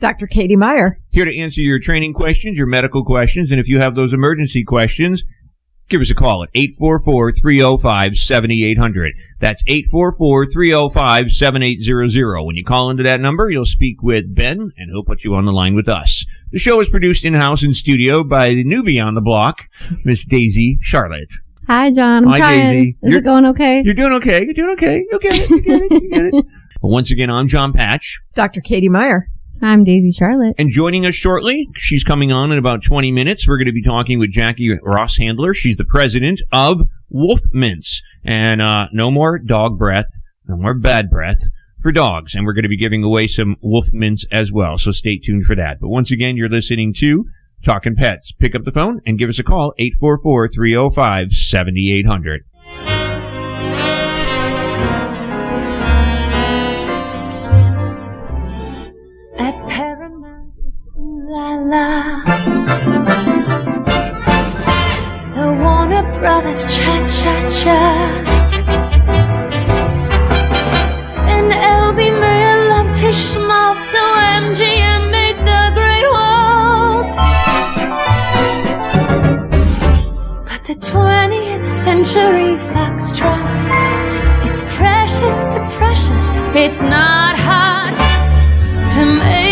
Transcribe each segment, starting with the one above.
Dr. Katie Meyer. here to answer your training questions, your medical questions, and if you have those emergency questions, give us a call at 844-305-7800. That's 844-305-7800. When you call into that number, you'll speak with Ben, and he'll put you on the line with us. The show is produced in-house in studio by the newbie on the block, Miss Daisy Charlotte. Hi, John. I'm Hi, trying. Daisy. Is You're- it going okay? You're doing okay. You're doing okay. You get it. You get it. You get it. Well, once again, I'm John Patch. Dr. Katie Meyer. I'm Daisy Charlotte. And joining us shortly, she's coming on in about 20 minutes. We're going to be talking with Jackie Ross Handler. She's the president of Wolf Mints. And uh, no more dog breath, no more bad breath for dogs. And we're going to be giving away some Wolf Mints as well. So stay tuned for that. But once again, you're listening to Talking Pets. Pick up the phone and give us a call, 844 305 7800. La. The Warner Brothers cha cha cha. And LB Mayer loves his schmaltz, so MGM made the great waltz. But the 20th century foxtrot, it's precious but precious. It's not hot to make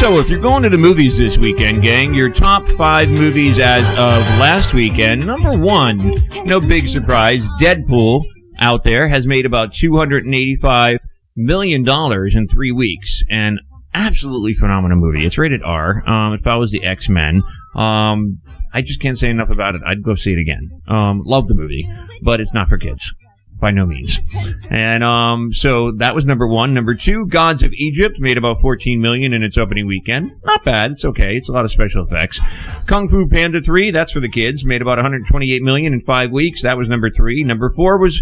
So, if you're going to the movies this weekend, gang, your top five movies as of last weekend. Number one, no big surprise, Deadpool out there has made about $285 million in three weeks. And absolutely phenomenal movie. It's rated R. Um, it follows the X Men. Um, I just can't say enough about it. I'd go see it again. Um, love the movie, but it's not for kids. By no means. And um, so that was number one. Number two, Gods of Egypt made about 14 million in its opening weekend. Not bad. It's okay. It's a lot of special effects. Kung Fu Panda 3, that's for the kids, made about 128 million in five weeks. That was number three. Number four was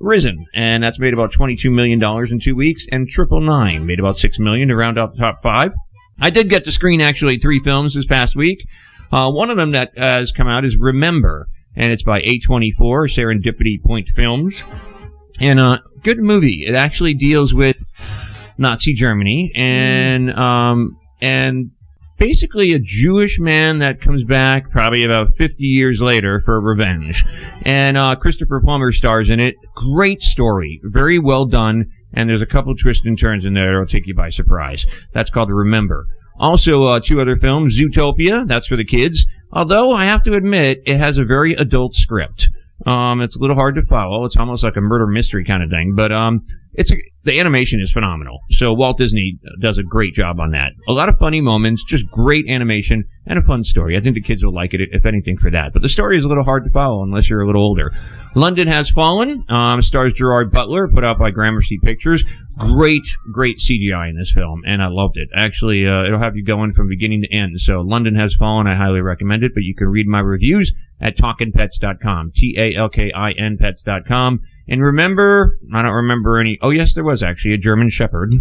Risen, and that's made about $22 million in two weeks. And Triple Nine made about 6 million to round out the top five. I did get to screen actually three films this past week. Uh, one of them that has come out is Remember, and it's by A24, Serendipity Point Films. And uh, good movie. It actually deals with Nazi Germany and um, and basically a Jewish man that comes back probably about 50 years later for revenge. And uh, Christopher Plummer stars in it. Great story, very well done, and there's a couple twists and turns in there that'll take you by surprise. That's called Remember. Also, uh, two other films, Zootopia, that's for the kids. Although I have to admit, it has a very adult script. Um, it's a little hard to follow. It's almost like a murder mystery kind of thing, but um, it's a, the animation is phenomenal. So Walt Disney does a great job on that. A lot of funny moments, just great animation and a fun story. I think the kids will like it if anything for that. But the story is a little hard to follow unless you're a little older. London Has Fallen um, stars Gerard Butler, put out by Gramercy Pictures. Great, great CGI in this film, and I loved it. Actually, uh, it'll have you going from beginning to end. So London Has Fallen, I highly recommend it. But you can read my reviews at talkinpets.com, T-A-L-K-I-N pets.com. And remember, I don't remember any. Oh yes, there was actually a German Shepherd.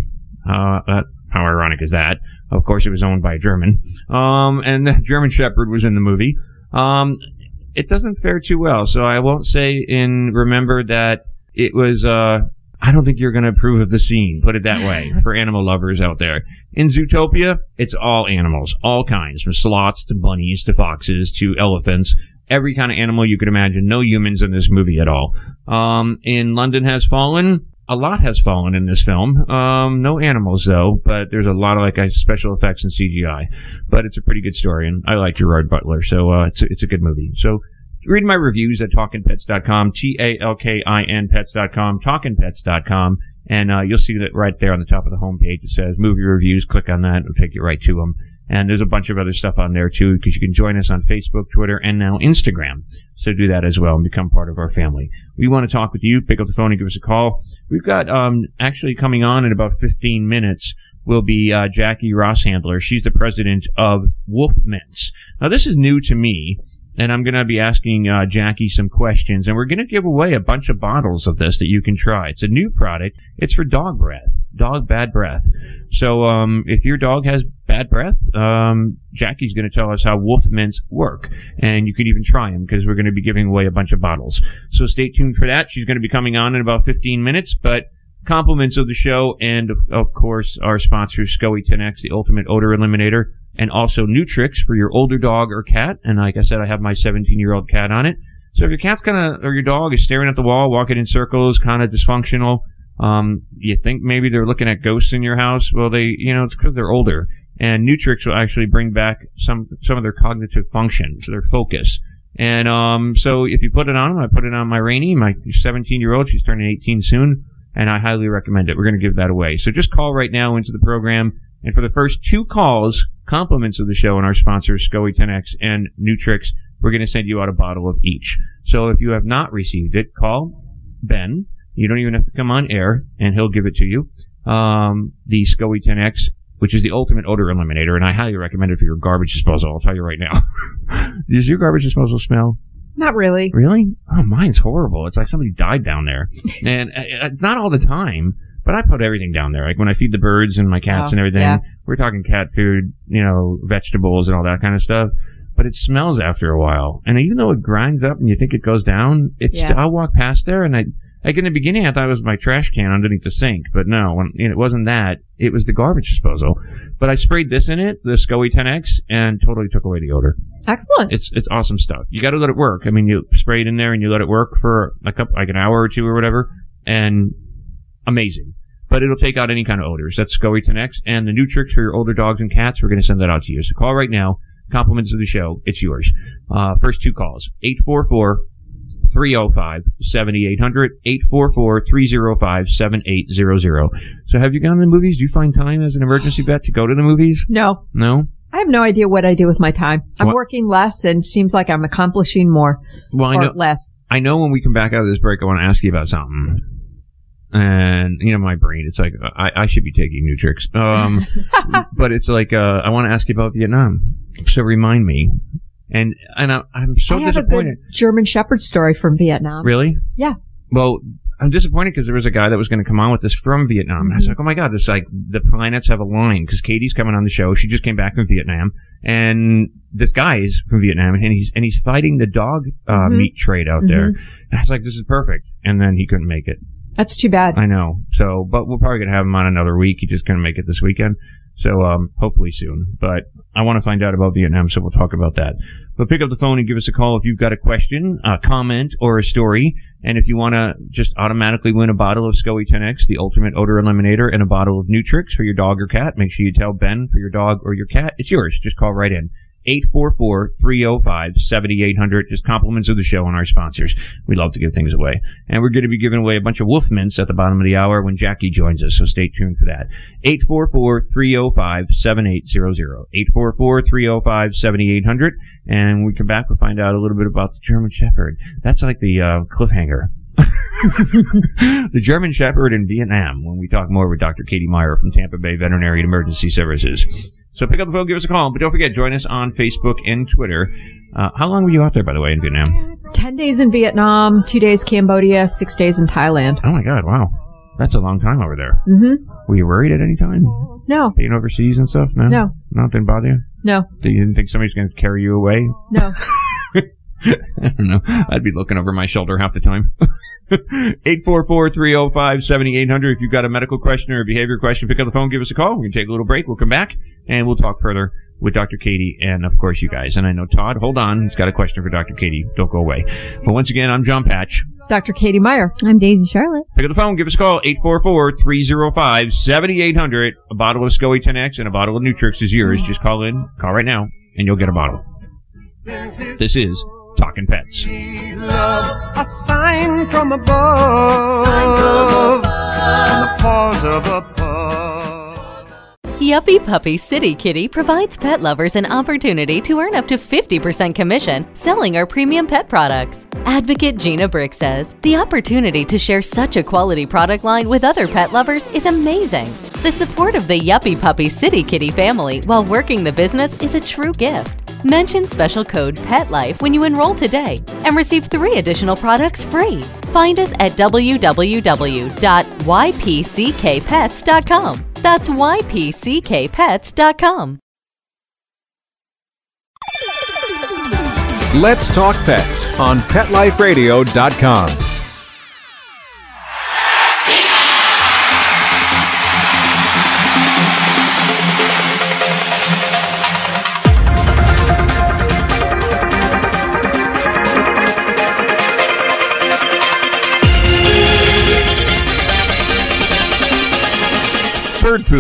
Uh, that, how ironic is that? Of course, it was owned by a German. Um, and the German Shepherd was in the movie. Um, it doesn't fare too well, so I won't say in remember that it was. Uh, I don't think you're going to approve of the scene. Put it that way for animal lovers out there. In Zootopia, it's all animals, all kinds, from sloths to bunnies to foxes to elephants. Every kind of animal you could imagine. No humans in this movie at all. Um, in London Has Fallen, a lot has fallen in this film. Um, no animals though, but there's a lot of like special effects and CGI. But it's a pretty good story, and I like Gerard Butler, so uh, it's a, it's a good movie. So read my reviews at talkinpets.com, T-A-L-K-I-N pets.com, talkinpets.com, and uh, you'll see that right there on the top of the homepage. It says movie reviews. Click on that; it'll take you right to them. And there's a bunch of other stuff on there too, because you can join us on Facebook, Twitter, and now Instagram. So do that as well and become part of our family. We want to talk with you. Pick up the phone and give us a call. We've got um, actually coming on in about 15 minutes will be uh, Jackie Rosshandler. She's the president of Wolf Mints. Now this is new to me and I'm going to be asking uh, Jackie some questions, and we're going to give away a bunch of bottles of this that you can try. It's a new product. It's for dog breath, dog bad breath. So um, if your dog has bad breath, um, Jackie's going to tell us how wolf mints work, and you can even try them because we're going to be giving away a bunch of bottles. So stay tuned for that. She's going to be coming on in about 15 minutes, but compliments of the show and of course our sponsor SCOE 10X, the ultimate odor eliminator and also Neutricks for your older dog or cat. And like I said, I have my 17 year old cat on it. So if your cat's kind of, or your dog is staring at the wall, walking in circles, kind of dysfunctional, um, you think maybe they're looking at ghosts in your house. Well, they, you know, it's because they're older. And Neutricks will actually bring back some, some of their cognitive functions, their focus. And, um, so if you put it on them, I put it on my Rainy, my 17 year old, she's turning 18 soon, and I highly recommend it. We're going to give that away. So just call right now into the program. And for the first two calls, compliments of the show and our sponsors, SCOE 10X and Neutricks, we're going to send you out a bottle of each. So if you have not received it, call Ben. You don't even have to come on air, and he'll give it to you. Um, the SCOE 10X, which is the ultimate odor eliminator, and I highly recommend it for your garbage disposal. I'll tell you right now. Does your garbage disposal smell? Not really. Really? Oh, mine's horrible. It's like somebody died down there, and uh, uh, not all the time. But I put everything down there. Like when I feed the birds and my cats Oh, and everything, yeah. we're talking cat food, you know, vegetables and all that kind of stuff. But it smells after a while. And even though it grinds up and you think it goes down, it's, Yeah. I'll walk past there and I, like in the beginning I thought it was my trash can underneath the sink. But no, when, it wasn't that. It was the garbage disposal. But I sprayed this in it, the SCOE 10X, and totally took away the odor. Excellent. It's it's awesome stuff. You got to let it work. I mean, you spray it in there and you let it work for a couple, like an hour or two or whatever, and amazing. But it'll take out any kind of odors. That's SCOE 10X and the Neutricks for your older dogs and cats. We're going to send that out to you. So call right now. Compliments of the show. It's yours. Uh, first two calls. 844 305 7800 844 305 7800. So have you gone to the movies? Do you find time as an emergency vet to go to the movies? no, No? I have no idea what I do with my time. I'm working less and seems like I'm accomplishing more Well, I or know. less. I know when we come back out of this break, I want to ask you about something. And, you know, my brain, it's like, I, I should be taking Neutricks. Um, but it's like, uh, I want to ask you about Vietnam. So remind me. And, and I, I'm so I have a disappointed. good German Shepherd story from Vietnam. Really? Yeah. Well, I'm disappointed because there was a guy that was going to come on with this from Vietnam. And I was Mm-hmm. like, oh my god, this like the planets have aligned because Katie's coming on the show. She just came back from Vietnam, and this guy is from Vietnam, and he's and he's fighting the dog uh, Mhm. meat trade out there. And I was like, this is perfect. And then he couldn't make it. That's too bad. I know. So, but we're probably gonna have him on another week. He just couldn't make it this weekend. So, um, hopefully soon. But I want to find out about Vietnam, so we'll talk about that. But pick up the phone and give us a call if you've got a question, a comment, or a story. And if you want to just automatically win a bottle of SCOE 10X, the ultimate odor eliminator, and a bottle of Neutricks for your dog or cat, make sure you tell Ben for your dog or your cat. It's yours. Just call right in. 844-305-7800. Just compliments of the show and our sponsors. We love to give things away. And we're going to be giving away a bunch of wolf mints at the bottom of the hour when Jackie joins us, so stay tuned for that. 844-305-7800. 844-305-7800. And when we come back, we'll find out a little bit about the German Shepherd. That's like the uh, cliffhanger. the German Shepherd in Vietnam when we talk more with Dr. Katie Meyer from Tampa Bay Veterinary and Emergency Services. So pick up the phone, give us a call, but don't forget, join us on Facebook and Twitter. Uh, how long were you out there, by the way, in Vietnam? 10 days in Vietnam, 2 days Cambodia, 6 days in Thailand. Oh my God, wow. That's a long time over there. Mm-hmm. Were you worried at any time? No, Being overseas and stuff? No? No. Nothing bother you? no, You didn't think somebody's going to carry you away? no. I don't know. I'd be looking over my shoulder half the time. 844-305-7800. If you've got a medical question or a behavior question, pick up the phone, give us a call. We can take a little break. We'll come back and we'll talk further with Dr. Katie and, of course, you guys. And I know Todd, hold on, he's got a question for Dr. Katie. Don't go away. But once again, I'm John Patch. Dr. Katie Meyer. I'm Daisy Charlotte. Pick up the phone, give us a call, 844-305-7800. A bottle of SCOE 10X and a bottle of Neutricks is yours. Just call in, call right now, and you'll get a bottle. This is Talking Pets. A sign from above. On the paws of a. Yuppie Puppy City Kitty provides pet lovers an opportunity to earn up to 50% commission selling our premium pet products. Advocate Gina Brick says the opportunity to share such a quality product line with other pet lovers is amazing. The support of the Yuppie Puppy City Kitty family while working the business is a true gift. Mention special code PETLIFE when you enroll today and receive three additional products free. Find us at www.ypckpets.com. That's ypckpets.com. Let's Talk Pets on PetLifeRadio.com.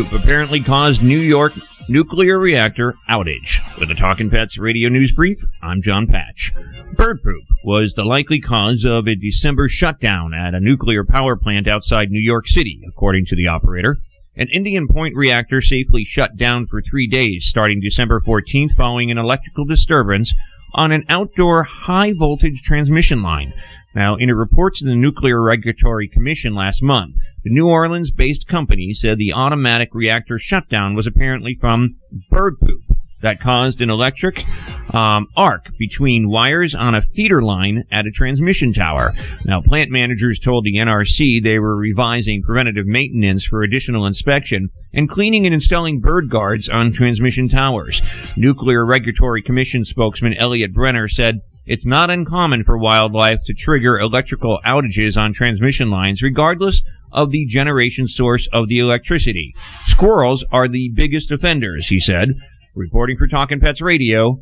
Poop apparently caused New York nuclear reactor outage. With the Talking Pets radio news brief, I'm John Patch. Bird poop was the likely cause of a December shutdown at a nuclear power plant outside New York City, according to the operator. An Indian Point reactor safely shut down for three days starting December 14th following an electrical disturbance on an outdoor high voltage transmission line. Now, in a report to the Nuclear Regulatory Commission last month, the New Orleans based company said the automatic reactor shutdown was apparently from bird poop that caused an electric um, arc between wires on a feeder line at a transmission tower. Now, plant managers told the NRC they were revising preventative maintenance for additional inspection and cleaning and installing bird guards on transmission towers. Nuclear Regulatory Commission spokesman Eliot Brenner said it's not uncommon for wildlife to trigger electrical outages on transmission lines, regardless of the generation source of the electricity. Squirrels are the biggest offenders, he said. Reporting for Talking Pets Radio,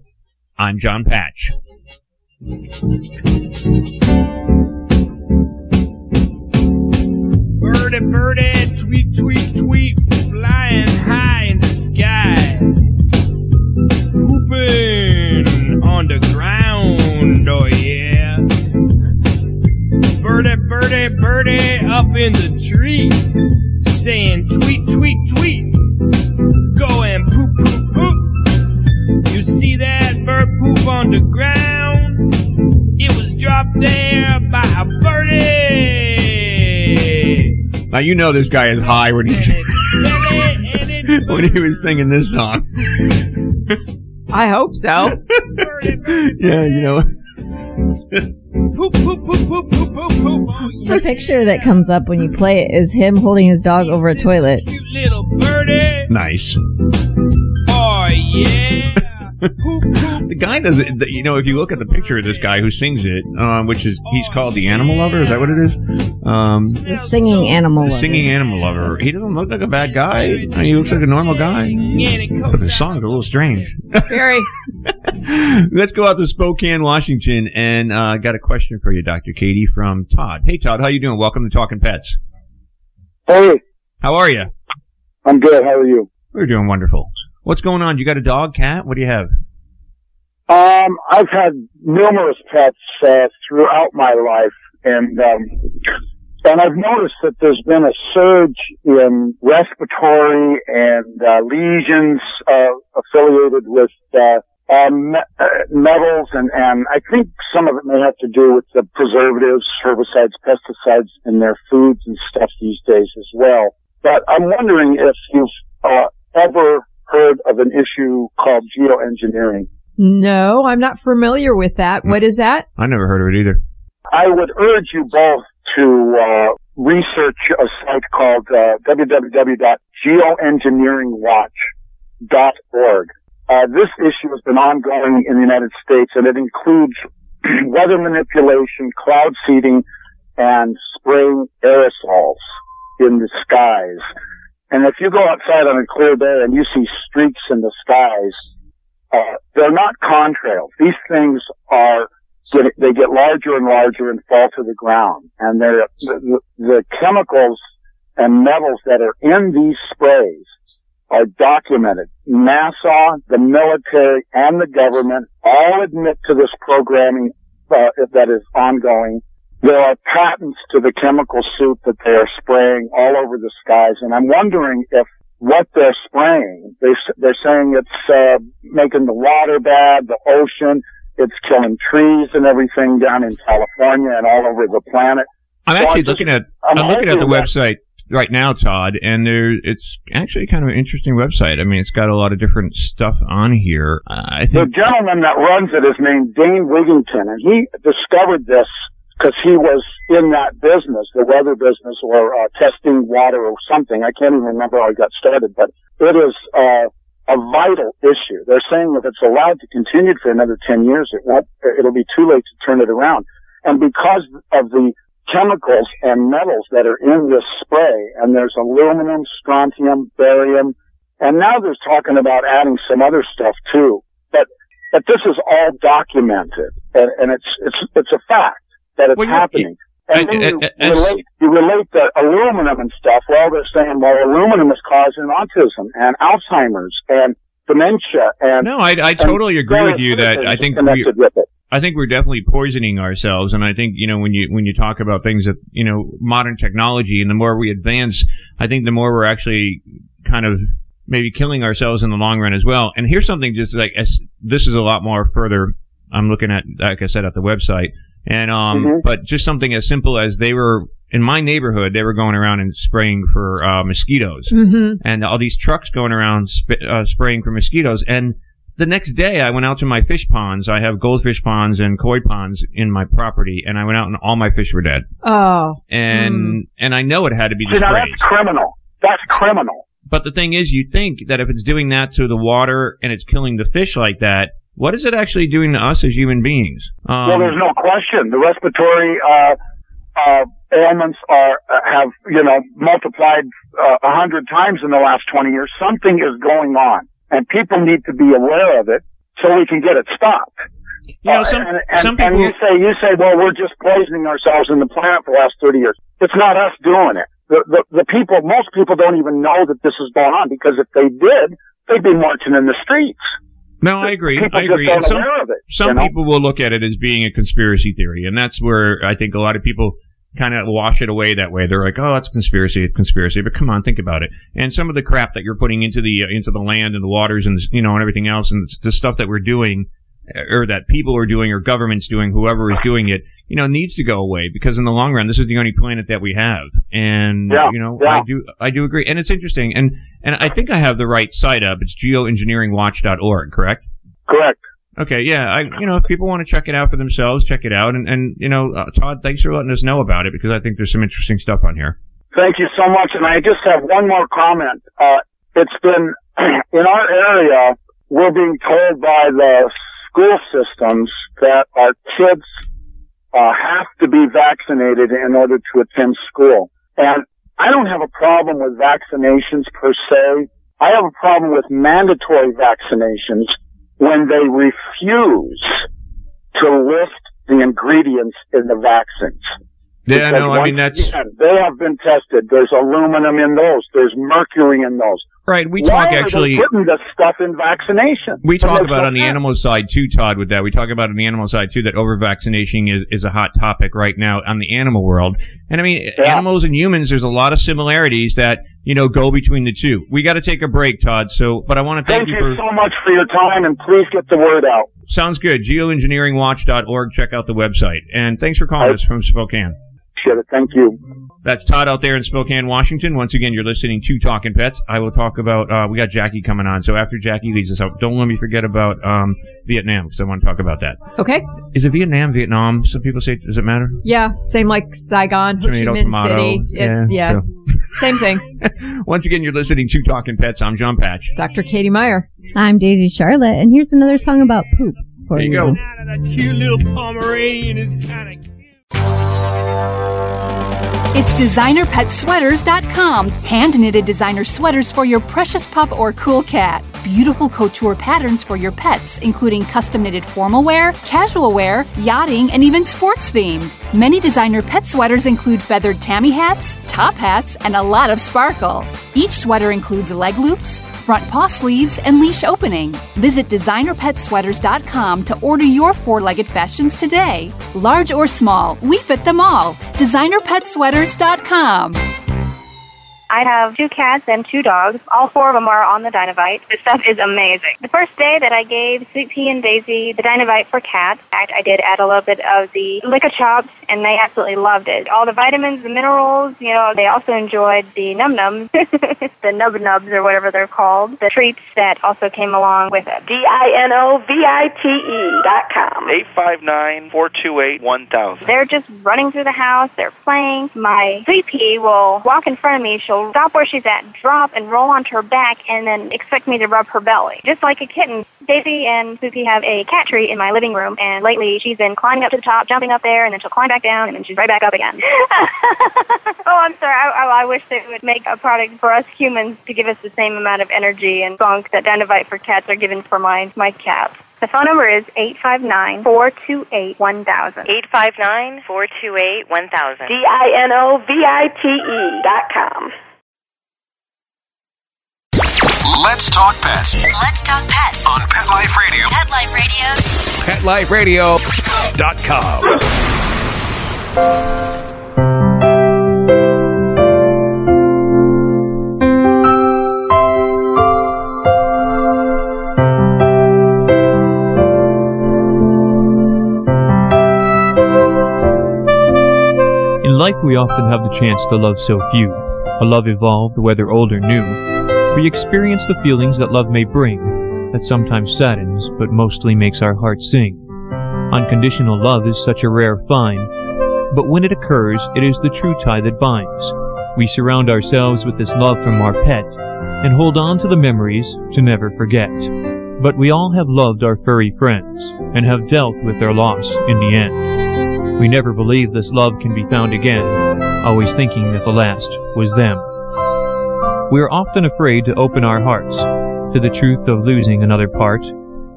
I'm John Patch. Birdie, birdie, Now you know this guy is high when he when he was singing this song. I hope so. yeah, you know. Poop, poop, poop, poop, poop, poop, poop. The picture that comes up when you play it is him holding his dog over a toilet. you little birdie. Nice. Oh, yeah. The guy does it. You know, if you look at the picture of this guy who sings it, um, which is he's called the Animal Lover. Is that what it is? Um, The singing animal. the lover. singing Animal Lover. He doesn't look like a bad guy. He looks like a normal guy. But the song's a little strange. Very. Let's go out to Spokane, Washington, and uh, got a question for you, Dr. Katie, from Todd. Hey, Todd, how you doing? Welcome to Talking Pets. Hey, How are you? I'm good. How are you? We're doing wonderful. What's going on? You got a dog, cat? What do you have? Um, I've had numerous pets uh, throughout my life, and um, and I've noticed that there's been a surge in respiratory and uh, lesions uh, affiliated with uh, um, uh, metals, and and I think some of it may have to do with the preservatives, herbicides, pesticides in their foods and stuff these days as well. But I'm wondering if you've uh, ever heard of an issue called geoengineering. No, I'm not familiar with that. What is that? I never heard of it either. I would urge you both to uh, research a site called uh, www.geoengineeringwatch.org. Uh, this issue has been ongoing in the United States, and it includes weather manipulation, cloud seeding, and spraying aerosols in the skies. And if you go outside on a clear day and you see streaks in the skies, uh, they're not contrails. These things are, they get larger and larger and fall to the ground, and they're the, the chemicals and metals that are in these sprays are documented. NASA, the military, and the government all admit to this programming uh, that is ongoing. There are patents to the chemical soup that they are spraying all over the skies, and I'm wondering if what they're spraying, they, they're saying it's uh, making the water bad, the ocean, it's killing trees and everything down in California and all over the planet. I'm So actually just- looking at I'm I'm, looking at the that- website right now, Todd, and there it's actually kind of an interesting website. I mean, it's got a lot of different stuff on here. Uh, I think The gentleman that runs it is named Dane Wigington, and he discovered this because he was in that business, the weather business, or uh, testing water or something. I can't even remember how he got started, but it is uh, a vital issue. They're saying if it's allowed to continue for another 10 years, it won't, it'll be too late to turn it around. And because of the chemicals and metals that are in this spray, and there's aluminum, strontium, barium, and now they're talking about adding some other stuff too. But but this is all documented, and, and it's it's it's a fact that it's Well, happening. And and- then you and- relate you relate the aluminum and stuff. Well, they're saying well, aluminum is causing autism and Alzheimer's and dementia and no, I I totally agree with you that I think we, connected with it. I think we're definitely poisoning ourselves, and I think you know when you when you talk about things that you know modern technology, and the more we advance, I think the more we're actually kind of maybe killing ourselves in the long run as well. And here's something just like as, this is a lot more further. I'm looking at like I said at the website, and um, Mhm. but just something as simple as they were in my neighborhood, they were going around and spraying for uh, mosquitoes Mm-hmm. and all these trucks going around sp- uh, spraying for mosquitoes. And the next day, I went out to my fish ponds. I have goldfish ponds and koi ponds in my property, and I went out and all my fish were dead. Oh. And and I know it had to be the See, now that's criminal. That's criminal. But the thing is, you think that if it's doing that to the water and it's killing the fish like that, what is it actually doing to us as human beings? Um, well, there's no question. The respiratory uh, uh, ailments are uh, have you know multiplied uh, a hundred times in the last 20 years. Something is going on, and people need to be aware of it so we can get it stopped. You know, Uh, some- and, and, some and you say you say, well, we're just poisoning ourselves in the planet for the last 30 years. It's not us doing it. The, the the people, most people don't even know that this is going on because if they did, they'd be marching in the streets. No, I agree. People I agree. some it, some you know? people will look at it as being a conspiracy theory, and that's where I think a lot of people kind of wash it away that way. They're like, "Oh, that's conspiracy, it's conspiracy." But come on, think about it. And some of the crap that you're putting into the uh, into the land and the waters and you know and everything else, and the stuff that we're doing, or that people are doing, or governments doing, whoever is doing it, you know, needs to go away because in the long run, this is the only planet that we have. And Yeah, you know, yeah. I do I do agree, and it's interesting, and and I think I have the right site up. It's geoengineeringwatch.org, correct? Correct. Okay, yeah, I you know if people want to check it out for themselves, check it out, and and you know uh, Todd, thanks for letting us know about it because I think there's some interesting stuff on here. Thank you so much. And I just have one more comment. Uh, it's been, in our area, we're being told by the school systems that our kids uh, have to be vaccinated in order to attend school. And I don't have a problem with vaccinations per se. I have a problem with mandatory vaccinations when they refuse to list the ingredients in the vaccines. Yeah, Because no, I mean that's again, they have been tested. There's aluminum in those. There's mercury in those. Right. We Why talk are actually. they putting this stuff in vaccination? We talk about on the sense. animal side too, Todd. With that, we talk about on the animal side too that over vaccination is is a hot topic right now on the animal world. And I mean, animals and humans, there's a lot of similarities that you know go between the two. We got to take a break, Todd. So, but I want to thank, Thank you for. so much for your time, and please get the word out. Sounds good. Geoengineeringwatch.org. Check out the website. And thanks for calling us from Spokane. Appreciate it. Thank you. That's Todd out there in Spokane, Washington. Once again, you're listening to Talking Pets. I will talk about, uh, we got Jackie coming on. So after Jackie leads us out, don't let me forget about, um, Vietnam, because I want to talk about that. Okay. Is it Vietnam, Vietnam? Some people say, does it matter? Yeah. Same like Saigon, Ho Chi Minh tomato. City. It's, Yeah, yeah. so- Same thing. Once again, you're listening to Talking Pets. I'm John Patch. Dr. Katie Meyer. I'm Daisy Charlotte, and here's another song about poop for There you go. It's designerpetsweaters.com. Hand knitted designer sweaters for your precious pup or cool cat. Beautiful couture patterns for your pets, including custom knitted formal wear, casual wear, yachting, and even sports themed. Many designer pet sweaters include feathered tammy hats, top hats, and a lot of sparkle. Each sweater includes leg loops, front paw sleeves, and leash opening. Visit designerpetsweaters.com to order your four legged fashions today. Large or small, we fit them all. DesignerPetSweaters.com. I have two cats and two dogs. All four of them are on the Dinovite. The stuff is amazing. The first day that I gave Sweet Pea and Daisy the Dinovite for cats, I did add a little bit of the Licka Chops, and they absolutely loved it. All the vitamins, the minerals, you know, they also enjoyed the Num Nums, the Nub Nubs or whatever they're called, the treats that also came along with it. D-I-N-O-V-I-T-E dot com. 859-428-1000. They're just running through the house. They're playing. My Sweet Pea will walk in front of me. She'll stop where she's at, drop, and roll onto her back, and then expect me to rub her belly, just like a kitten. Daisy and Susie have a cat tree in my living room, and lately she's been climbing up to the top, jumping up there, and then she'll climb back down, and then she's right back up again. oh, I'm sorry. I, I, I wish they would make a product for us humans to give us the same amount of energy and funk that Dinovite for cats are given for my my cats. The phone number is 859-428-1000. 859-428-1000. D-I-N-O-V-I-T-E dot com. Let's talk pets Let's talk pets on Pet Life Radio. Pet Life Radio. PetLifeRadio.com. In life, we often have the chance to love so few. A love evolved, whether old or new. We experience the feelings that love may bring, that sometimes saddens, but mostly makes our hearts sing. Unconditional love is such a rare find, but when it occurs, it is the true tie that binds. We surround ourselves with this love from our pet, and hold on to the memories to never forget. But we all have loved our furry friends, and have dealt with their loss in the end. We never believe this love can be found again, always thinking that the last was them. We are often afraid to open our hearts to the truth of losing another part,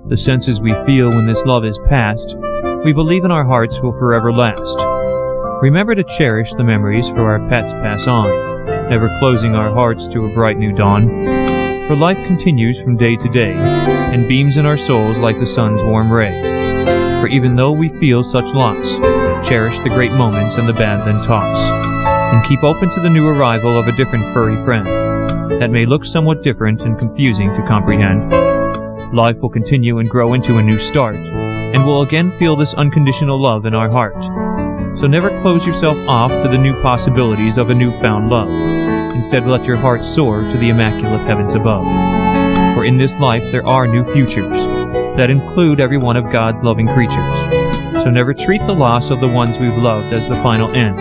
the senses we feel when this love is past, we believe in our hearts will forever last. Remember to cherish the memories for our pets pass on, never closing our hearts to a bright new dawn. For life continues from day to day, and beams in our souls like the sun's warm ray. For even though we feel such loss, cherish the great moments and the bad then toss, and keep open to the new arrival of a different furry friend that may look somewhat different and confusing to comprehend. Life will continue and grow into a new start, and we'll again feel this unconditional love in our heart. So never close yourself off to the new possibilities of a newfound love. Instead, let your heart soar to the immaculate heavens above. For in this life there are new futures that include every one of God's loving creatures. So never treat the loss of the ones we've loved as the final end,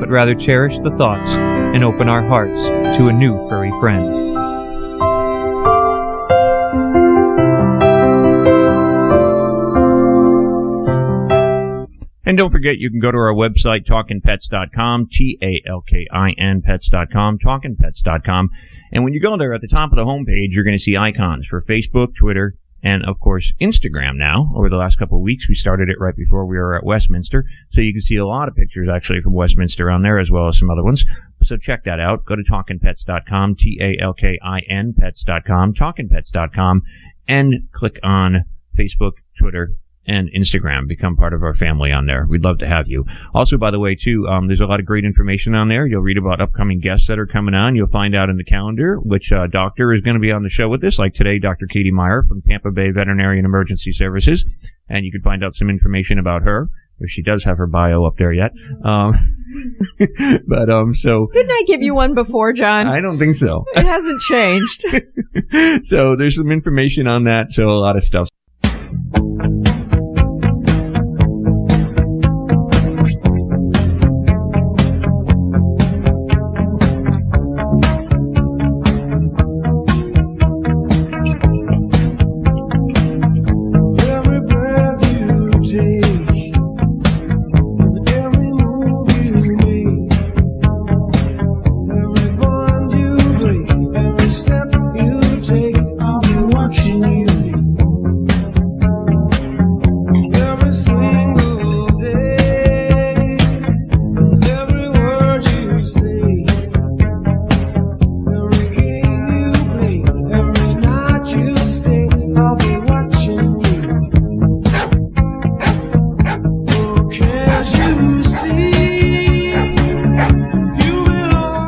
but rather cherish the thoughts and open our hearts to a new furry friend. And don't forget, you can go to our website, talkinpets.com, T-A-L-K-I-N pets.com, talkinpets.com. And when you go there, at the top of the homepage, you're going to see icons for Facebook, Twitter, and of course Instagram now. Over the last couple of weeks, we started it right before we were at Westminster, so you can see a lot of pictures actually from Westminster on there as well as some other ones. So check that out. Go to talkinpets.com, T-A-L-K-I-N pets.com, talkinpets.com, and click on Facebook, Twitter, and Instagram. Become part of our family on there. We'd love to have you. Also, by the way, too, um, there's a lot of great information on there. You'll read about upcoming guests that are coming on. You'll find out in the calendar which uh, doctor is going to be on the show with us. Like today, Dr. Katie Meyer from Tampa Bay Veterinary and Emergency Services, and you can find out some information about her. If she does have her bio up there yet, um, but um, so Didn't I give you one before, John? I don't think so. It hasn't changed. so there's some information on that. So a lot of stuff.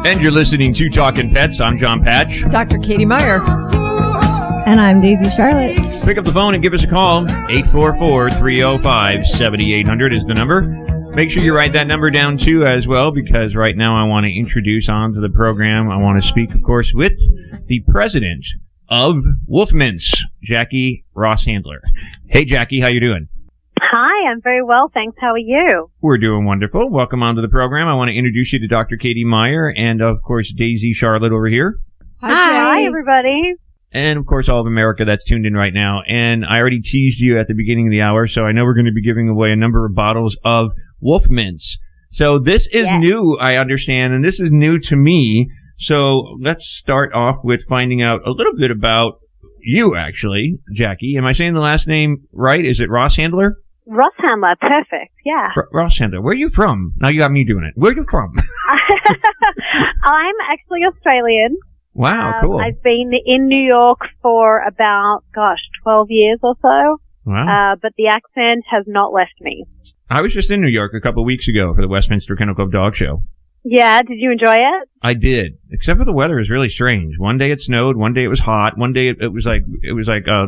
And you're listening to Talking Pets. I'm John Patch. Dr. Katie Meyer. And I'm Daisy Charlotte. Pick up the phone and give us a call. 844-305-7800 is the number. Make sure you write that number down too as well because right now I want to introduce onto the program. I want to speak, of course, with the president of Wolfmints, Jackie Ross Handler. Hey, Jackie, how you doing? Hi, I'm very well, thanks. How are you? We're doing wonderful. Welcome onto the program. I want to introduce you to Dr. Katie Meyer and, of course, Daisy Charlotte over here. Hi, Hi everybody. And, of course, all of America that's tuned in right now. And I already teased you at the beginning of the hour, so I know we're going to be giving away a number of bottles of Wolf Mints. So this is Yes. new, I understand, and this is new to me. So let's start off with finding out a little bit about you, actually, Jackie. Am I saying the last name right? Is it Ross Handler? Ross Handler, perfect. Yeah. R- Ross Handler. Where are you from? Now you got me doing it. Where are you from? I'm actually Australian. Wow, Um, cool. I've been in New York for about, gosh, 12 years or so. Wow. Uh, but the accent has not left me. I was just in New York a couple of weeks ago for the Westminster Kennel Club Dog Show. Yeah, did you enjoy it? I did, except for the weather is really strange. One day it snowed, one day it was hot, one day it, it was like it was like a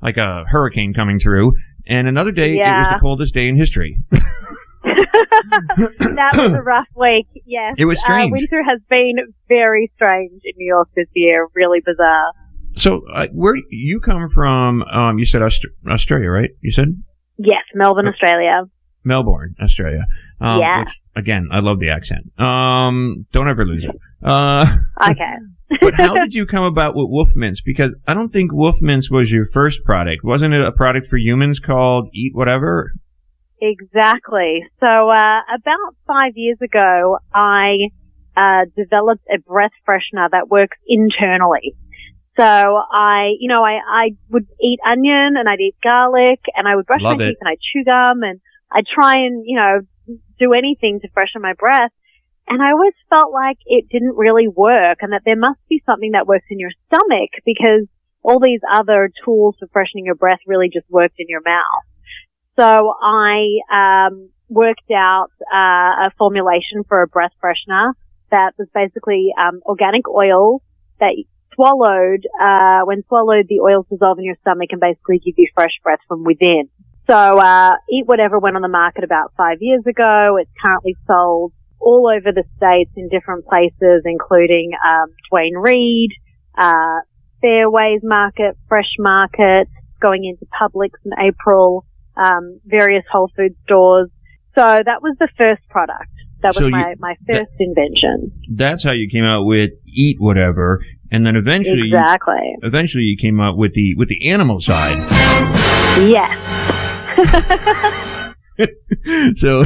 like a hurricane coming through, and another day it was the coldest day in history. that was a rough week, yes. It was strange. Uh, winter has been very strange in New York this year, really bizarre. So, uh, where you come from? Um, you said Aust- Australia, right? You said Yes, Melbourne, Australia. Melbourne, Australia. Um, Yeah. Which, again, I love the accent. Um, don't ever lose it. Uh, Okay. but how did you come about with Wolf Mints? Because I don't think Wolf Mints was your first product. Wasn't it a product for humans called Eat Whatever? Exactly. So, uh, about five years ago, I, uh, developed a breath freshener that works internally. So I, you know, I, I would eat onion and I'd eat garlic and I would brush Love my it. teeth and I'd chew gum and I'd try and, you know, do anything to freshen my breath. And I always felt like it didn't really work and that there must be something that works in your stomach because all these other tools for freshening your breath really just worked in your mouth. So I um, worked out uh, a formulation for a breath freshener that was basically um, organic oil that swallowed. Uh, when swallowed, the oils dissolve in your stomach and basically give you fresh breath from within. So uh, Eat Whatever went on the market about five years ago. It's currently sold all over the states in different places, including um, Duane Reade, uh, Fairways Market, Fresh Market, going into Publix in April, um, various Whole Food stores. So that was the first product. That was So you- my, my first invention. That's how you came out with Eat Whatever, and then eventually, Exactly. you, eventually you came out with the with the animal side. Yes. so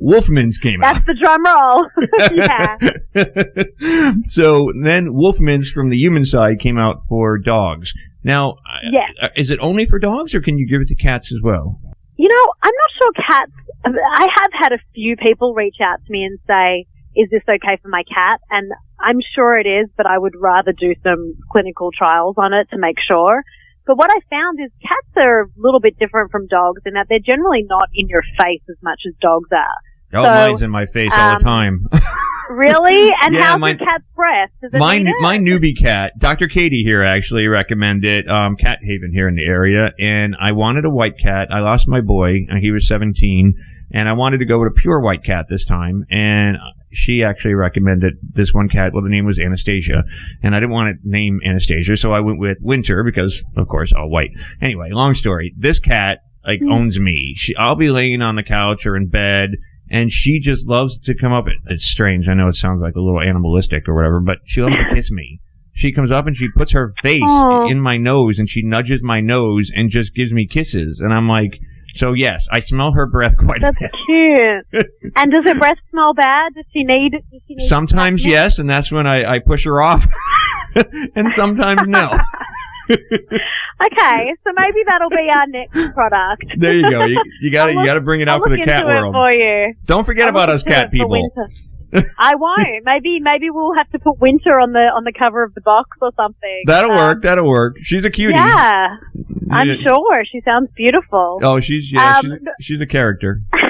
Wolf Mints came out. That's the drum roll. yeah. so then Wolf Mints from the human side came out for dogs. Now, Yes. uh, is it only for dogs, or can you give it to cats as well? You know, I'm not sure cats. I have had a few people reach out to me and say, "Is this okay for my cat?" And I'm sure it is, but I would rather do some clinical trials on it to make sure. But what I found is cats are a little bit different from dogs in that they're generally not in your face as much as dogs are. Oh, So, mine's in my face all um, the time. Really? And Yeah, how's my- your cat's breath? My my newbie cat, Dr. Katie here actually recommended um, Cat Haven here in the area, and I wanted a white cat. I lost my boy, and he was 17, and I wanted to go with a pure white cat this time, and she actually recommended this one cat. Well, the name was Anastasia, and I didn't want to name Anastasia, so I went with Winter because, of course, all white. Anyway, long story. This cat like Hmm. owns me. She, I'll be laying on the couch or in bed, and she just loves to come up. It's strange. I know it sounds like a little animalistic or whatever, but she loves to kiss me. She comes up and she puts her face Aw. in my nose and she nudges my nose and just gives me kisses. And I'm like, so yes, I smell her breath quite a That's cute. and does her breath smell bad? Does she need? Does she need Sometimes yes, and that's when I, I push her off. and sometimes no. Okay, so maybe that'll be our next product. There you go. You, you gotta, you gotta bring it I'll out for look the cat world. for you. Don't forget I'll about us cat people. I won't. Maybe maybe we'll have to put winter on the on the cover of the box or something. That'll Um, work. That'll work. She's a cutie. Yeah, I'm sure. She sounds beautiful. Oh, she's yeah, Um, she's, she's a character.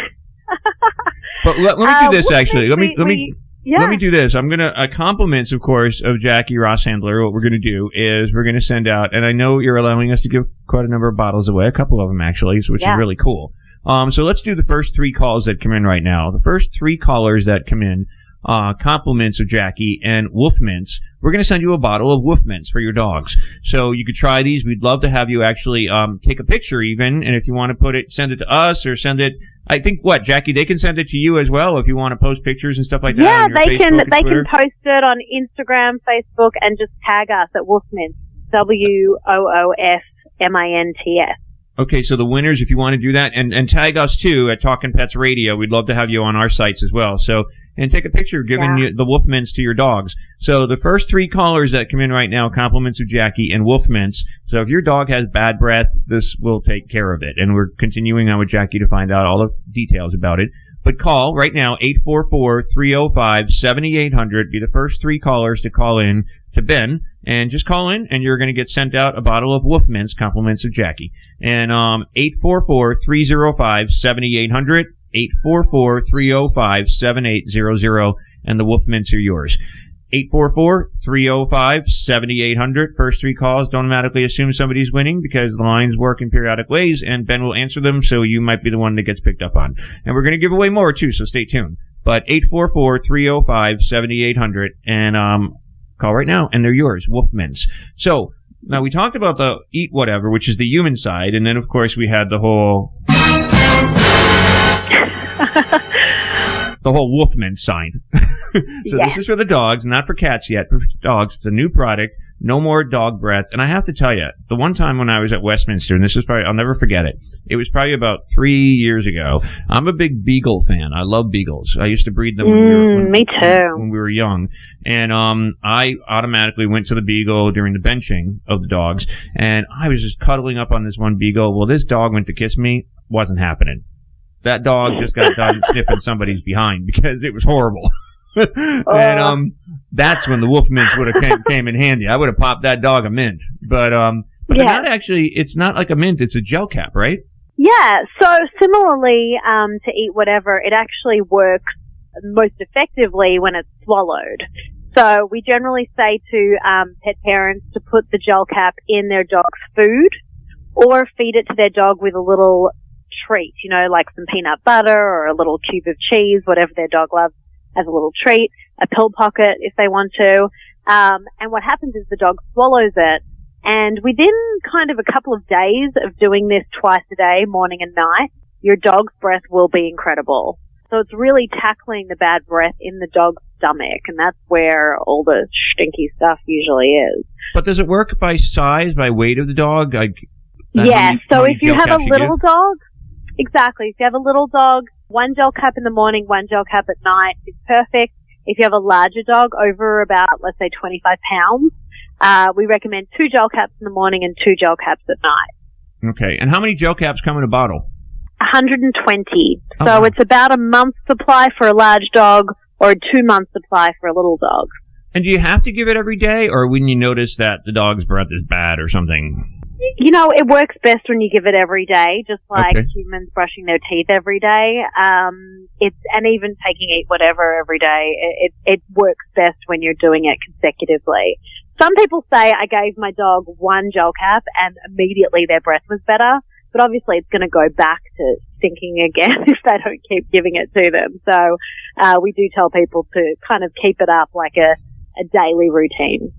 But let, let me Uh, do this Wolf actually. Let me we- let me we- yeah. let me do this. I'm gonna uh, compliments, of course, of Jackie Rosshandler. What we're gonna do is we're gonna send out, and I know you're allowing us to give quite a number of bottles away, a couple of them actually, which Yeah. is really cool. Um, so let's do the first three calls that come in right now. The first three callers that come in, uh, compliments of Jackie and Wolf Mints. We're going to send you a bottle of Wolf Mints for your dogs. So you could try these. We'd love to have you actually, um, take a picture even. And if you want to put it, send it to us or send it, I think what, Jackie, they can send it to you as well if you want to post pictures and stuff like that. yeah, on your they can Facebook and they Twitter. can post it on Instagram, Facebook, and just tag us at Wolfmints. W O O F M I N T S. Okay, so the winners, if you want to do that, and, and tag us too at Talking Pets Radio. We'd love to have you on our sites as well. So, and take a picture giving Yeah. you the wolf mints to your dogs. So the first three callers that come in right now, compliments of Jackie and wolf mints. So if your dog has bad breath, this will take care of it. And we're continuing on with Jackie to find out all the details about it. But call right now, 844-305-7800. Be the first three callers to call in to Ben. And just call in and you're going to get sent out a bottle of Wolf Mints, compliments of Jackie. And, um, 844-305-7800. 844-305-7800. And the Wolf Mints are yours. 844-305-7800. First three calls don't automatically assume somebody's winning because the lines work in periodic ways and Ben will answer them so you might be the one that gets picked up on. And we're going to give away more too, so stay tuned. But 844-305-7800 and um call right now and they're yours, Wolf Mints. So, now we talked about the eat whatever, which is the human side, and then of course we had the whole the whole Wolfman sign. so Yeah. this is for the dogs, not for cats yet. For dogs, it's a new product. No more dog breath. And I have to tell you, the one time when I was at Westminster, and this is probably I'll never forget it. It was probably about three years ago. I'm a big beagle fan. I love beagles. I used to breed them when, we, were, when, Mm, me too. when we were young. And um, I automatically went to the beagle during the benching of the dogs, and I was just cuddling up on this one beagle. Well, this dog went to kiss me. Wasn't happening. That dog just got done sniffing somebody's behind because it was horrible. and um, that's when the wolf mints would have came, came in handy. I would have popped that dog a mint, but um, but Yeah. not actually. It's not like a mint. It's a gel cap, right? Yeah, so similarly um, to eat whatever, it actually works most effectively when it's swallowed. So we generally say to um, pet parents to put the gel cap in their dog's food or feed it to their dog with a little treat, you know, like some peanut butter or a little cube of cheese, whatever their dog loves as a little treat, a pill pocket if they want to. Um, and what happens is the dog swallows it and within kind of a couple of days of doing this twice a day, morning and night, your dog's breath will be incredible. So it's really tackling the bad breath in the dog's stomach, and that's where all the stinky stuff usually is. But does it work by size, by weight of the dog? Like, yeah, many- so if you have a little give? dog, exactly, if you have a little dog, one gel cap in the morning, one gel cap at night is perfect. If you have a larger dog over about, let's say 25 pounds, uh, we recommend two gel caps in the morning and two gel caps at night. Okay, and how many gel caps come in a bottle? 120. Oh, so wow. it's about a month's supply for a large dog or a two month supply for a little dog. And do you have to give it every day, or when you notice that the dog's breath is bad or something? You know, it works best when you give it every day, just like Okay. humans brushing their teeth every day. Um, it's, and even taking eat whatever every day, it, it, it works best when you're doing it consecutively. Some people say I gave my dog one gel cap and immediately their breath was better, but obviously it's going to go back to stinking again if they don't keep giving it to them. So, uh, we do tell people to kind of keep it up like a, a daily routine.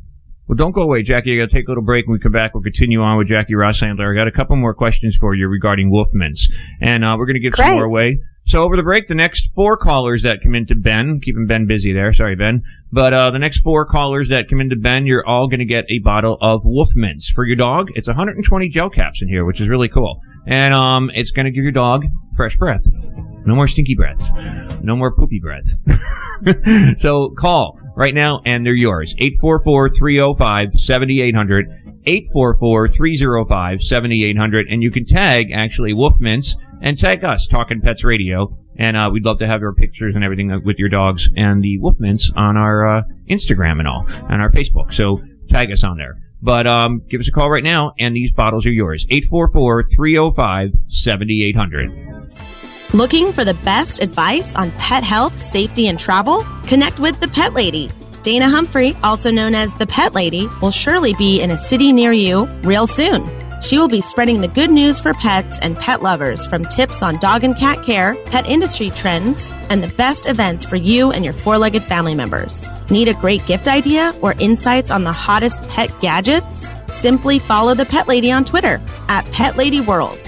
Well, don't go away, Jackie. I got to take a little break. When we come back, we'll continue on with Jackie Rosshandler. I got a couple more questions for you regarding Wolf Mints, and uh, we're going to give some more away. So over the break, the next four callers that come into Ben, keeping Ben busy there. Sorry, Ben. But uh, the next four callers that come into Ben, you're all going to get a bottle of Wolf Mints for your dog. It's 120 gel caps in here, which is really cool, and um, it's going to give your dog fresh breath. No more stinky breath. No more poopy breath. so call right now and they're yours. 844-305-7800. 844-305-7800. And you can tag actually Wolfmints and tag us, Talking Pets Radio. And uh, we'd love to have your pictures and everything with your dogs and the Wolfmints on our uh, Instagram and all, and our Facebook. So tag us on there. But um, give us a call right now, and these bottles are yours. 844-305-7800. Looking for the best advice on pet health, safety, and travel? Connect with the Pet Lady. Dana Humphrey, also known as the Pet Lady, will surely be in a city near you real soon. She will be spreading the good news for pets and pet lovers from tips on dog and cat care, pet industry trends, and the best events for you and your four legged family members. Need a great gift idea or insights on the hottest pet gadgets? Simply follow the Pet Lady on Twitter at Pet Lady World.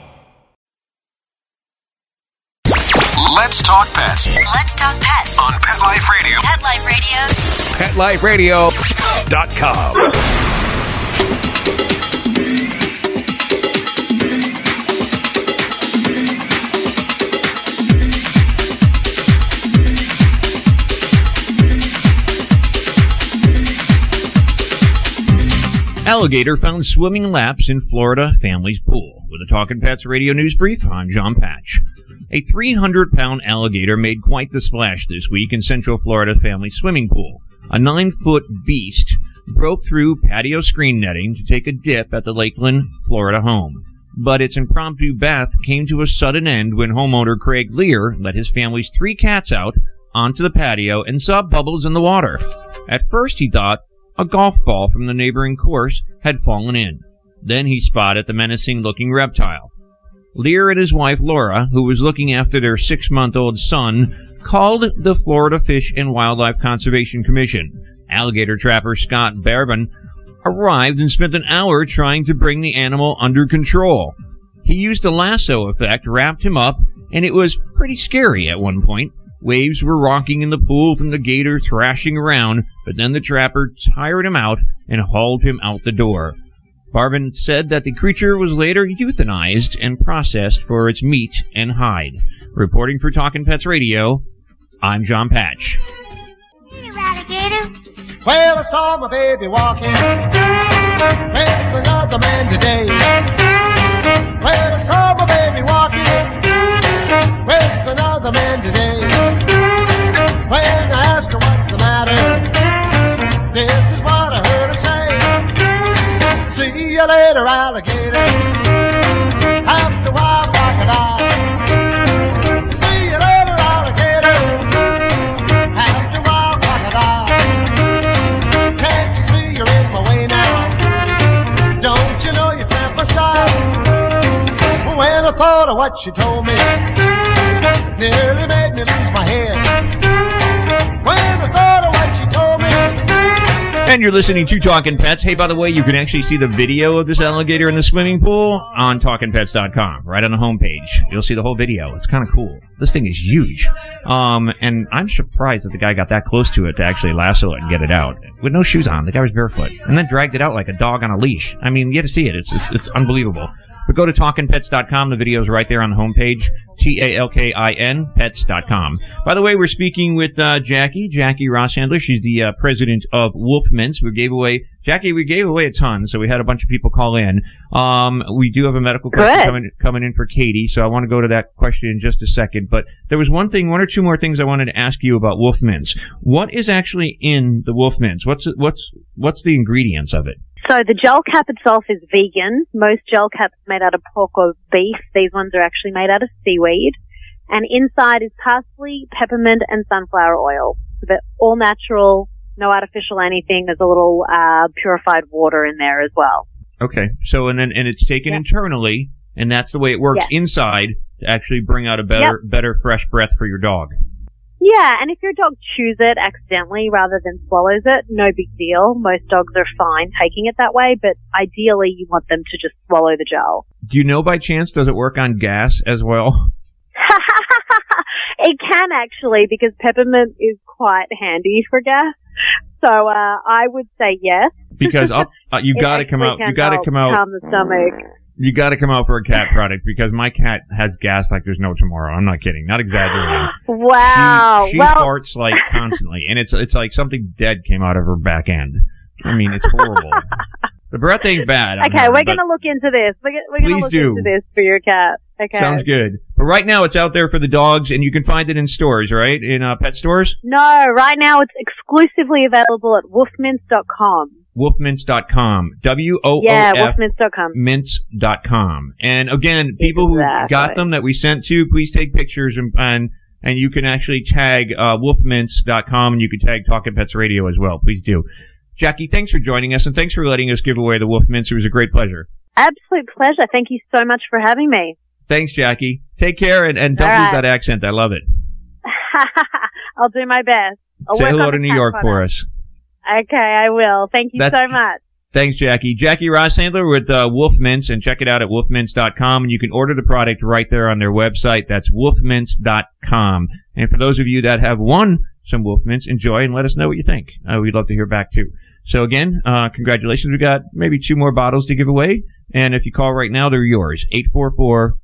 Let's talk pets Let's talk pets on Pet Life Radio. Pet Life Radio. PetLifeRadio.com. Alligator found swimming laps in Florida family's pool. With a Talking Pets radio news brief, I'm John Patch. A 300 pound alligator made quite the splash this week in Central Florida family swimming pool. A nine foot beast broke through patio screen netting to take a dip at the Lakeland, Florida home. But its impromptu bath came to a sudden end when homeowner Craig Lear let his family's three cats out onto the patio and saw bubbles in the water. At first he thought a golf ball from the neighboring course had fallen in. Then he spotted the menacing looking reptile. Lear and his wife Laura, who was looking after their six month old son, called the Florida Fish and Wildlife Conservation Commission. Alligator trapper Scott Barbin arrived and spent an hour trying to bring the animal under control. He used a lasso effect, wrapped him up, and it was pretty scary at one point. Waves were rocking in the pool from the gator thrashing around, but then the trapper tired him out and hauled him out the door. Barbin said that the creature was later euthanized and processed for its meat and hide. Reporting for Talkin' Pets Radio, I'm John Patch. Well, I saw my baby walking with another man today. Well, I saw my baby walking with another man today. When I asked her what's the matter, See later, alligator. A while, crocodile. Can't you see you're in my way now? Don't you know you style? When I thought of what she told me, nearly made me lose my head. When I thought And you're listening to Talking Pets. Hey, by the way, you can actually see the video of this alligator in the swimming pool on TalkingPets.com, right on the homepage. You'll see the whole video. It's kind of cool. This thing is huge. Um, and I'm surprised that the guy got that close to it to actually lasso it and get it out. With no shoes on. The guy was barefoot. And then dragged it out like a dog on a leash. I mean, you got to see it. It's, it's, it's unbelievable. But go to TalkinPets.com. The video's right there on the homepage. T-A-L-K-I-N, pets.com. By the way, we're speaking with, uh, Jackie, Jackie Rosshandler. She's the, uh, president of Wolf Mints. We gave away, Jackie, we gave away a ton, so we had a bunch of people call in. Um, we do have a medical question coming, coming in for Katie, so I want to go to that question in just a second. But there was one thing, one or two more things I wanted to ask you about Wolf Mints. What is actually in the Wolf Mints? What's, what's, what's the ingredients of it? So the gel cap itself is vegan. Most gel caps are made out of pork or beef. These ones are actually made out of seaweed. And inside is parsley, peppermint, and sunflower oil. So they're all natural, no artificial anything. There's a little uh, purified water in there as well. Okay. So and then and it's taken internally, and that's the way it works inside to actually bring out a better better fresh breath for your dog. Yeah, and if your dog chews it accidentally rather than swallows it, no big deal. Most dogs are fine taking it that way, but ideally you want them to just swallow the gel. Do you know by chance does it work on gas as well? it can actually because peppermint is quite handy for gas. So uh, I would say yes. Because uh, you got to come out. You got to come out. Calm the stomach. You got to come out for a cat product because my cat has gas like there's no tomorrow. I'm not kidding, not exaggerating. Wow. She, she well, farts like constantly, and it's it's like something dead came out of her back end. I mean, it's horrible. the breath ain't bad. okay, her, we're gonna look into this. We're, gonna- we're gonna look do. into this for your cat. Okay. Sounds good. But right now, it's out there for the dogs, and you can find it in stores, right? In uh, pet stores. No, right now it's exclusively available at wolfmints.com. Wolfmints.com. W O Yeah, wolfmints.com. mints.com. And again, people who got them that we sent to, please take pictures and and, and you can actually tag uh, wolfmints.com and you can tag Talking Pets Radio as well. Please do. Jackie, thanks for joining us and thanks for letting us give away the Wolf Mints. It was a great pleasure. Absolute pleasure. Thank you so much for having me. Thanks, Jackie. Take care and, and don't All lose right. that accent. I love it. I'll do my best. I'll Say hello to New York for us. Okay, I will. Thank you That's- so much. Thanks, Jackie. Jackie Rosshandler with uh, Wolf Mints, and check it out at wolfmints.com, and you can order the product right there on their website. That's wolfmints.com. And for those of you that have won some Wolf Mints, enjoy and let us know what you think. Uh, we'd love to hear back too. So again, uh, congratulations. We got maybe two more bottles to give away, and if you call right now, they're yours. 844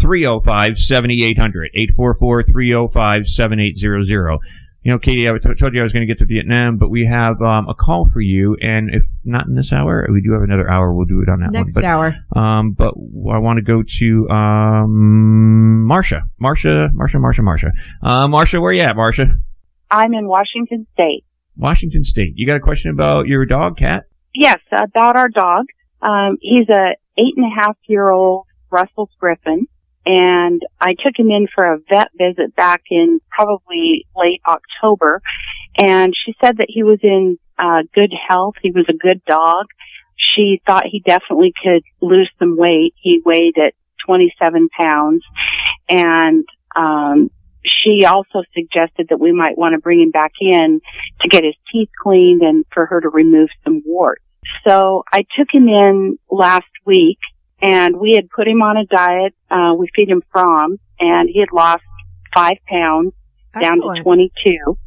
305 7800. 844 305 7800. You know, Katie, I told you I was going to get to Vietnam, but we have um, a call for you, and if not in this hour, we do have another hour. We'll do it on that Next one. But, hour. Um, but I want to go to um, Marsha, Marsha, Marsha, Marsha, Marsha. Uh, Marsha, where you at, Marsha? I'm in Washington State. Washington State. You got a question about your dog, cat? Yes, about our dog. Um, he's a eight and a half year old Brussels Griffon, and I took him in for a vet visit back in probably late October, and she said that he was in uh, good health. He was a good dog. She thought he definitely could lose some weight. He weighed at 27 pounds, and um, she also suggested that we might want to bring him back in to get his teeth cleaned and for her to remove some warts. So I took him in last week and we had put him on a diet. Uh, we feed him from and he had lost five pounds down to 22.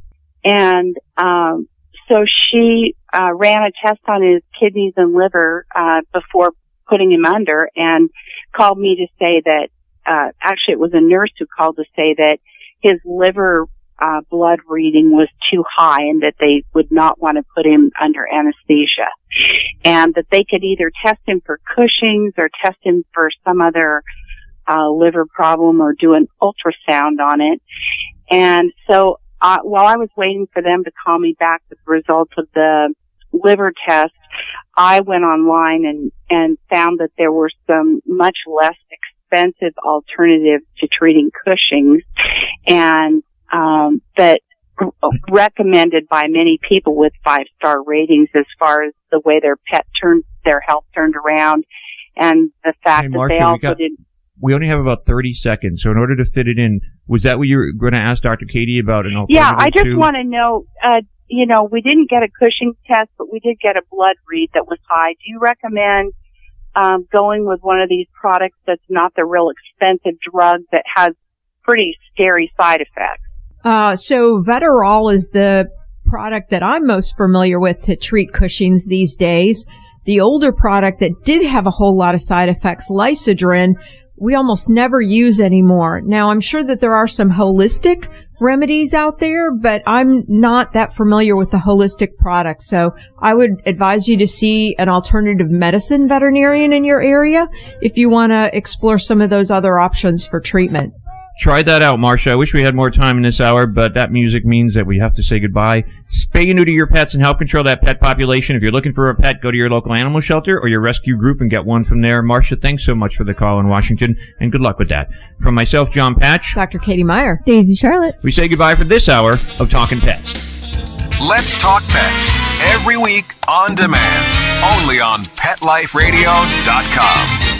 And, um, so she, uh, ran a test on his kidneys and liver, uh, before putting him under and called me to say that, uh, actually it was a nurse who called to say that his liver uh, blood reading was too high and that they would not want to put him under anesthesia and that they could either test him for Cushing's or test him for some other uh, liver problem or do an ultrasound on it. And so uh, while I was waiting for them to call me back with the results of the liver test, I went online and, and found that there were some much less expensive alternatives to treating Cushing's and um, that recommended by many people with five star ratings as far as the way their pet turned their health turned around and the fact Hey, that Marsha, they we also got- did We only have about 30 seconds, so in order to fit it in, was that what you were going to ask Dr. Katie about an alternative yeah i just to? want to know uh you know we didn't get a cushing test but we did get a blood read that was high do you recommend um going with one of these products that's not the real expensive drug that has pretty scary side effects Uh, so Vetoryl is the product that I'm most familiar with to treat Cushing's these days. The older product that did have a whole lot of side effects, Lysodren, we almost never use anymore. Now I'm sure that there are some holistic remedies out there, but I'm not that familiar with the holistic products. So I would advise you to see an alternative medicine veterinarian in your area if you want to explore some of those other options for treatment. Try that out, Marsha. I wish we had more time in this hour, but that music means that we have to say goodbye. Spay and neuter your pets and help control that pet population. If you're looking for a pet, go to your local animal shelter or your rescue group and get one from there. Marsha, thanks so much for the call in Washington, and good luck with that. From myself, John Patch, Dr. Katie Meyer, Daisy Charlotte. we say goodbye for this hour of Talking Pets. Let's talk pets every week on demand, only on PetLifeRadio.com.